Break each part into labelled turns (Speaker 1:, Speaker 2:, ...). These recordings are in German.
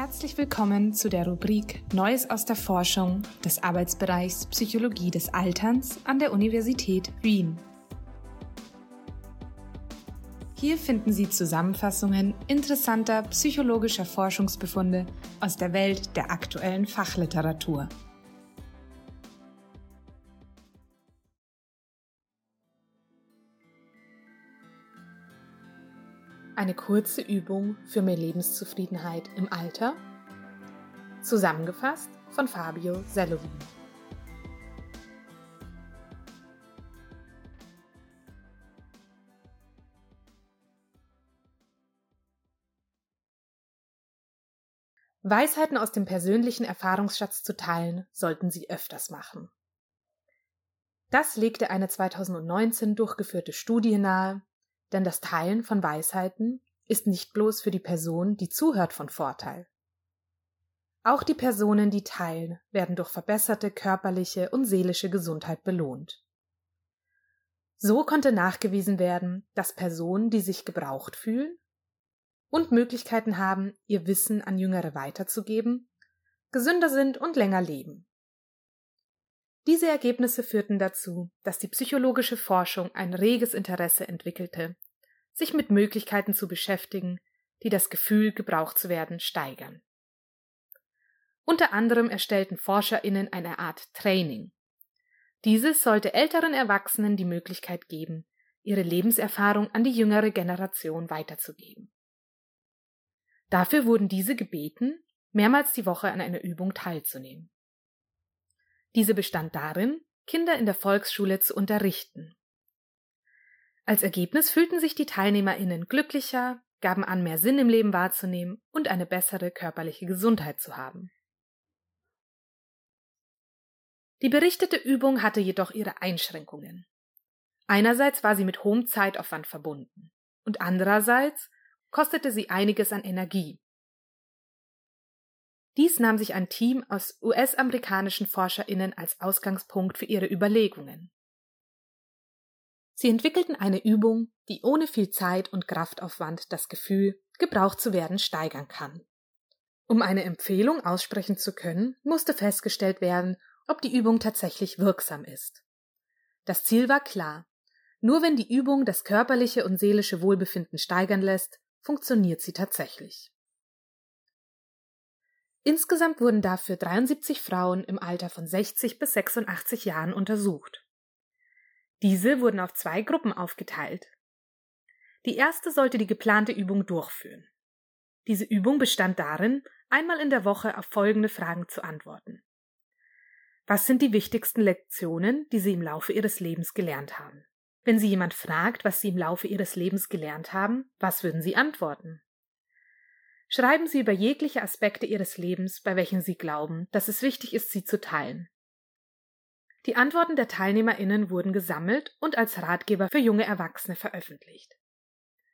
Speaker 1: Herzlich willkommen zu der Rubrik Neues aus der Forschung des Arbeitsbereichs Psychologie des Alterns an der Universität Wien. Hier finden Sie Zusammenfassungen interessanter psychologischer Forschungsbefunde aus der Welt der aktuellen Fachliteratur. Eine kurze Übung für mehr Lebenszufriedenheit im Alter? Zusammengefasst von Fabio Selovin. Weisheiten aus dem persönlichen Erfahrungsschatz zu teilen, sollten Sie öfters machen. Das legte eine 2019 durchgeführte Studie nahe, denn das Teilen von Weisheiten ist nicht bloß für die Person, die zuhört, von Vorteil. Auch die Personen, die teilen, werden durch verbesserte körperliche und seelische Gesundheit belohnt. So konnte nachgewiesen werden, dass Personen, die sich gebraucht fühlen und Möglichkeiten haben, ihr Wissen an Jüngere weiterzugeben, gesünder sind und länger leben. Diese Ergebnisse führten dazu, dass die psychologische Forschung ein reges Interesse entwickelte, sich mit Möglichkeiten zu beschäftigen, die das Gefühl, gebraucht zu werden, steigern. Unter anderem erstellten Forscherinnen eine Art Training. Dieses sollte älteren Erwachsenen die Möglichkeit geben, ihre Lebenserfahrung an die jüngere Generation weiterzugeben. Dafür wurden diese gebeten, mehrmals die Woche an einer Übung teilzunehmen. Diese bestand darin, Kinder in der Volksschule zu unterrichten. Als Ergebnis fühlten sich die Teilnehmerinnen glücklicher, gaben an, mehr Sinn im Leben wahrzunehmen und eine bessere körperliche Gesundheit zu haben. Die berichtete Übung hatte jedoch ihre Einschränkungen. Einerseits war sie mit hohem Zeitaufwand verbunden und andererseits kostete sie einiges an Energie. Dies nahm sich ein Team aus US-amerikanischen Forscherinnen als Ausgangspunkt für ihre Überlegungen. Sie entwickelten eine Übung, die ohne viel Zeit und Kraftaufwand das Gefühl, gebraucht zu werden, steigern kann. Um eine Empfehlung aussprechen zu können, musste festgestellt werden, ob die Übung tatsächlich wirksam ist. Das Ziel war klar. Nur wenn die Übung das körperliche und seelische Wohlbefinden steigern lässt, funktioniert sie tatsächlich. Insgesamt wurden dafür 73 Frauen im Alter von 60 bis 86 Jahren untersucht. Diese wurden auf zwei Gruppen aufgeteilt. Die erste sollte die geplante Übung durchführen. Diese Übung bestand darin, einmal in der Woche auf folgende Fragen zu antworten. Was sind die wichtigsten Lektionen, die Sie im Laufe Ihres Lebens gelernt haben? Wenn Sie jemand fragt, was Sie im Laufe Ihres Lebens gelernt haben, was würden Sie antworten? Schreiben Sie über jegliche Aspekte Ihres Lebens, bei welchen Sie glauben, dass es wichtig ist, sie zu teilen. Die Antworten der TeilnehmerInnen wurden gesammelt und als Ratgeber für junge Erwachsene veröffentlicht.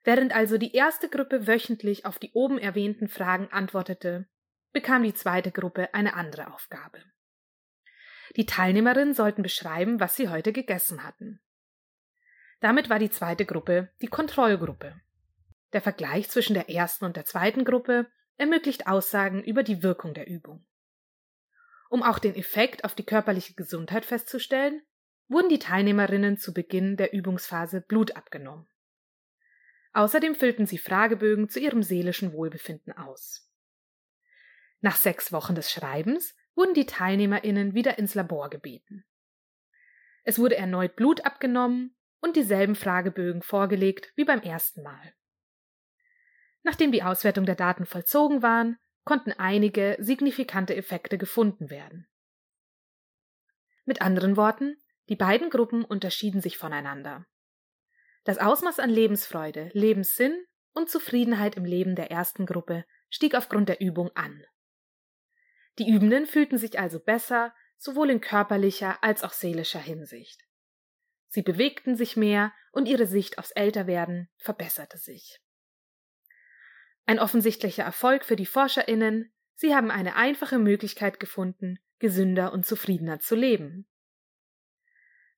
Speaker 1: Während also die erste Gruppe wöchentlich auf die oben erwähnten Fragen antwortete, bekam die zweite Gruppe eine andere Aufgabe. Die Teilnehmerinnen sollten beschreiben, was sie heute gegessen hatten. Damit war die zweite Gruppe die Kontrollgruppe. Der Vergleich zwischen der ersten und der zweiten Gruppe ermöglicht Aussagen über die Wirkung der Übung. Um auch den Effekt auf die körperliche Gesundheit festzustellen, wurden die Teilnehmerinnen zu Beginn der Übungsphase Blut abgenommen. Außerdem füllten sie Fragebögen zu ihrem seelischen Wohlbefinden aus. Nach sechs Wochen des Schreibens wurden die Teilnehmerinnen wieder ins Labor gebeten. Es wurde erneut Blut abgenommen und dieselben Fragebögen vorgelegt wie beim ersten Mal. Nachdem die Auswertung der Daten vollzogen waren, konnten einige signifikante Effekte gefunden werden. Mit anderen Worten, die beiden Gruppen unterschieden sich voneinander. Das Ausmaß an Lebensfreude, Lebenssinn und Zufriedenheit im Leben der ersten Gruppe stieg aufgrund der Übung an. Die Übenden fühlten sich also besser, sowohl in körperlicher als auch seelischer Hinsicht. Sie bewegten sich mehr und ihre Sicht aufs Älterwerden verbesserte sich. Ein offensichtlicher Erfolg für die Forscherinnen, sie haben eine einfache Möglichkeit gefunden, gesünder und zufriedener zu leben.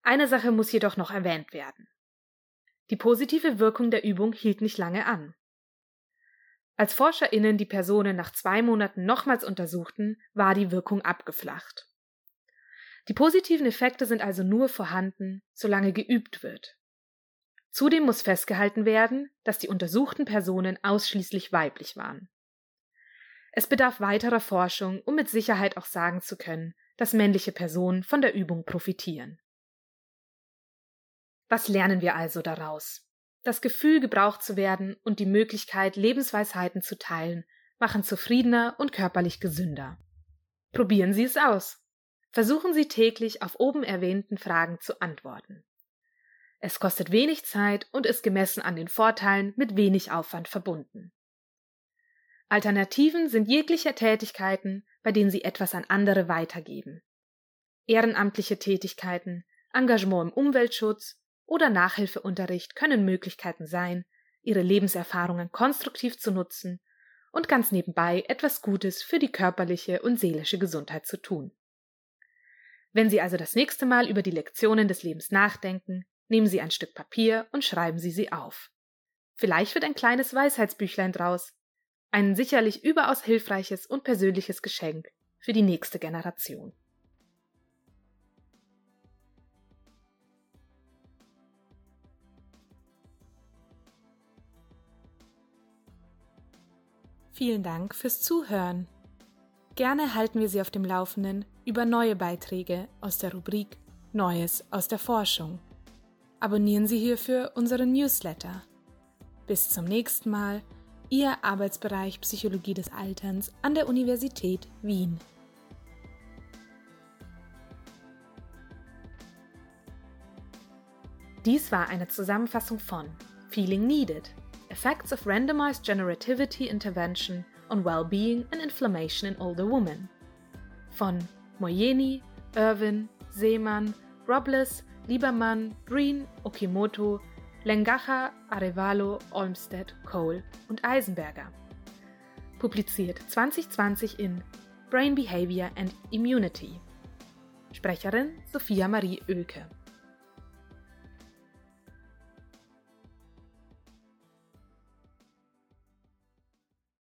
Speaker 1: Eine Sache muss jedoch noch erwähnt werden. Die positive Wirkung der Übung hielt nicht lange an. Als ForscherInnen die Personen nach zwei Monaten nochmals untersuchten, war die Wirkung abgeflacht. Die positiven Effekte sind also nur vorhanden, solange geübt wird. Zudem muss festgehalten werden, dass die untersuchten Personen ausschließlich weiblich waren. Es bedarf weiterer Forschung, um mit Sicherheit auch sagen zu können, dass männliche Personen von der Übung profitieren. Was lernen wir also daraus? Das Gefühl, gebraucht zu werden und die Möglichkeit, Lebensweisheiten zu teilen, machen zufriedener und körperlich gesünder. Probieren Sie es aus. Versuchen Sie täglich auf oben erwähnten Fragen zu antworten. Es kostet wenig Zeit und ist gemessen an den Vorteilen mit wenig Aufwand verbunden. Alternativen sind jegliche Tätigkeiten, bei denen Sie etwas an andere weitergeben. Ehrenamtliche Tätigkeiten, Engagement im Umweltschutz oder Nachhilfeunterricht können Möglichkeiten sein, ihre Lebenserfahrungen konstruktiv zu nutzen und ganz nebenbei etwas Gutes für die körperliche und seelische Gesundheit zu tun. Wenn Sie also das nächste Mal über die Lektionen des Lebens nachdenken, nehmen Sie ein Stück Papier und schreiben Sie sie auf. Vielleicht wird ein kleines Weisheitsbüchlein draus, ein sicherlich überaus hilfreiches und persönliches Geschenk für die nächste Generation. Vielen Dank fürs Zuhören. Gerne halten wir Sie auf dem Laufenden über neue Beiträge aus der Rubrik Neues aus der Forschung. Abonnieren Sie hierfür unseren Newsletter. Bis zum nächsten Mal, Ihr Arbeitsbereich Psychologie des Alterns an der Universität Wien. Dies war eine Zusammenfassung von Feeling Needed Effects of Randomized Generativity Intervention on Well-Being and Inflammation in Older Women von Moyeni, Irwin, Seemann, Robles, Liebermann, Breen, Okimoto, Lengacha, Arevalo, Olmsted, Cole und Eisenberger. Publiziert 2020 in Brain Behavior and Immunity. Sprecherin Sophia Marie Oelke.